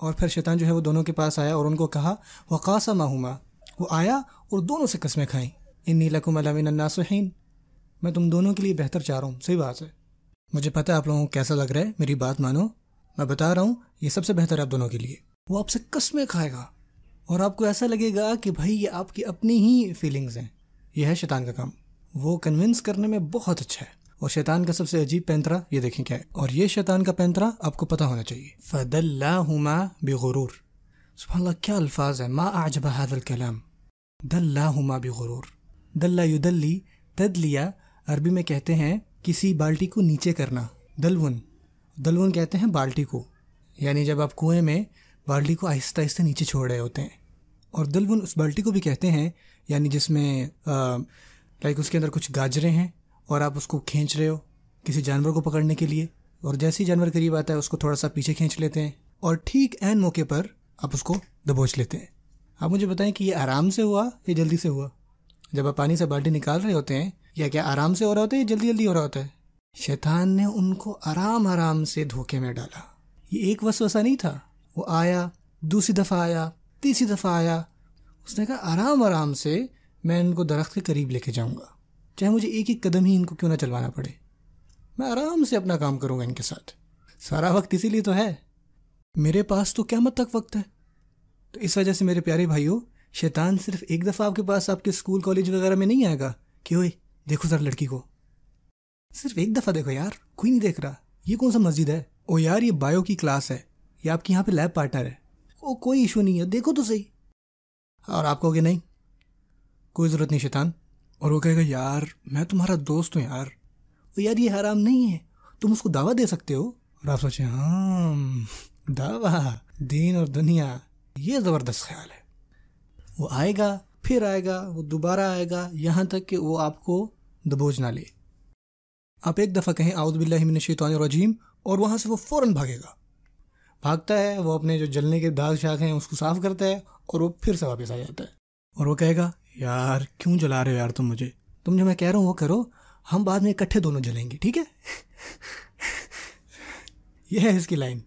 اور پھر شیطان جو ہے وہ دونوں کے پاس آیا اور ان کو کہا وہ قاسا ماہما وہ آیا اور دونوں سے قسمیں کھائیں۔ ان نیلکم علامین الناسحین میں تم دونوں کے لیے بہتر چاہ رہا ہوں۔ صحیح بات ہے۔ مجھے پتہ ہے آپ لوگوں کو کیسا لگ رہا ہے۔ میری بات مانو۔ میں بتا رہا ہوں، یہ سب سے بہتر ہے آپ دونوں کے لیے۔ وہ آپ سے قسمیں کھائے گا۔ اور آپ کو ایسا لگے گا کہ بھائی، یہ آپ کی اپنی ہی فیلنگز ہیں۔ یہ ہے شیطان کا کام۔ وہ کنونس کرنے میں بہت اچھا ہے۔ اور شیطان کا سب سے عجیب پینترا یہ دیکھیں کیا ہے۔ اور یہ شیطان کا پینترا آپ کو پتہ ہونا چاہیے۔ فد اللہ بغرور۔ سبحان اللہ، کیا الفاظ ہے ما اعجب هذا الكلام۔ دلہما بغرور۔ دلہ یدلی تدلیا عربی میں کہتے ہیں کسی بالٹی کو نیچے کرنا۔ دلون۔ دلون کہتے ہیں بالٹی کو۔ یعنی جب آپ کنویں میں بالٹی کو آہستہ آہستہ نیچے چھوڑ رہے ہوتے ہیں۔ اور دلون اس بالٹی کو بھی کہتے ہیں یعنی جس میں لائک اس کے اندر کچھ گاجریں ہیں۔ اور آپ اس کو کھینچ رہے ہو کسی جانور کو پکڑنے کے لیے۔ اور جیسے ہی جانور قریب آتا ہے، اس کو تھوڑا سا پیچھے کھینچ لیتے ہیں اور ٹھیک عین موقع پر آپ اس کو دبوچ لیتے ہیں۔ آپ مجھے بتائیں کہ یہ آرام سے ہوا یا جلدی سے ہوا؟ جب آپ پانی سے بالٹی نکال رہے ہوتے ہیں، یا کیا آرام سے ہو رہا ہوتا ہے یا جلدی جلدی ہو رہا ہوتا ہے؟ شیطان نے ان کو آرام آرام سے دھوکے میں ڈالا۔ یہ ایک وسوسہ نہیں تھا۔ وہ آیا، دوسری دفعہ آیا، تیسری دفعہ آیا۔ اس نے کہا، آرام آرام سے میں ان کو درخت کے قریب لے کے جاؤں گا۔ چاہے مجھے ایک ایک قدم ہی ان کو کیوں نہ چلوانا پڑے؟ میں آرام سے اپنا کام کروں گا ان کے ساتھ۔ سارا وقت اسی لیے تو ہے۔ میرے پاس تو قیامت تک وقت ہے۔ تو اس وجہ سے میرے پیارے بھائیوں، شیطان صرف ایک دفعہ آپ کے پاس آپ کے اسکول، کالج وغیرہ میں نہیں آئے گا کہ ہوئے دیکھو ذرا لڑکی کو۔ صرف ایک دفعہ دیکھو یار، کوئی نہیں دیکھ رہا۔ یہ کون سا مسجد ہے؟ او یار، یہ بایو کی کلاس ہے۔ یہ آپ کے یہاں پہ لیب پارٹنر ہے۔ او کوئی ایشو نہیں ہے، دیکھو تو صحیح۔ اور آپ کو کہ نہیں؟ کوئی ضرورت نہیں شیطان۔ اور وہ کہے گا، یار، میں تمہارا دوست ہوں یار. وہ یار، یہ حرام نہیں ہے۔ تم اس کو دعویٰ دے سکتے ہو؟ اور آپ سوچیں ہاں دعویٰ، دین اور دنیا، یہ زبردست خیال ہے۔ وہ آئے گا، پھر آئے گا، وہ دوبارہ آئے گا، یہاں تک کہ وہ آپ کو دبوچ نہ لے۔ آپ ایک دفعہ کہیں آؤد باللہ من الشیطان الرجیم اور وہاں سے وہ فوراً بھاگے گا۔ بھاگتا ہے، وہ اپنے جو جلنے کے داغ شاخ ہیں، اس کو صاف کرتا ہے اور وہ پھر سے واپس آ جاتا ہے۔ اور وہ کہے گا یار، کیوں جلا رہے ہو یار تم مجھے؟ تم جو میں کہہ رہا ہوں وہ کرو، ہم بعد میں اکٹھے دونوں جلیں گے، ٹھیک ہے؟ یہ ہے اس کی لائن۔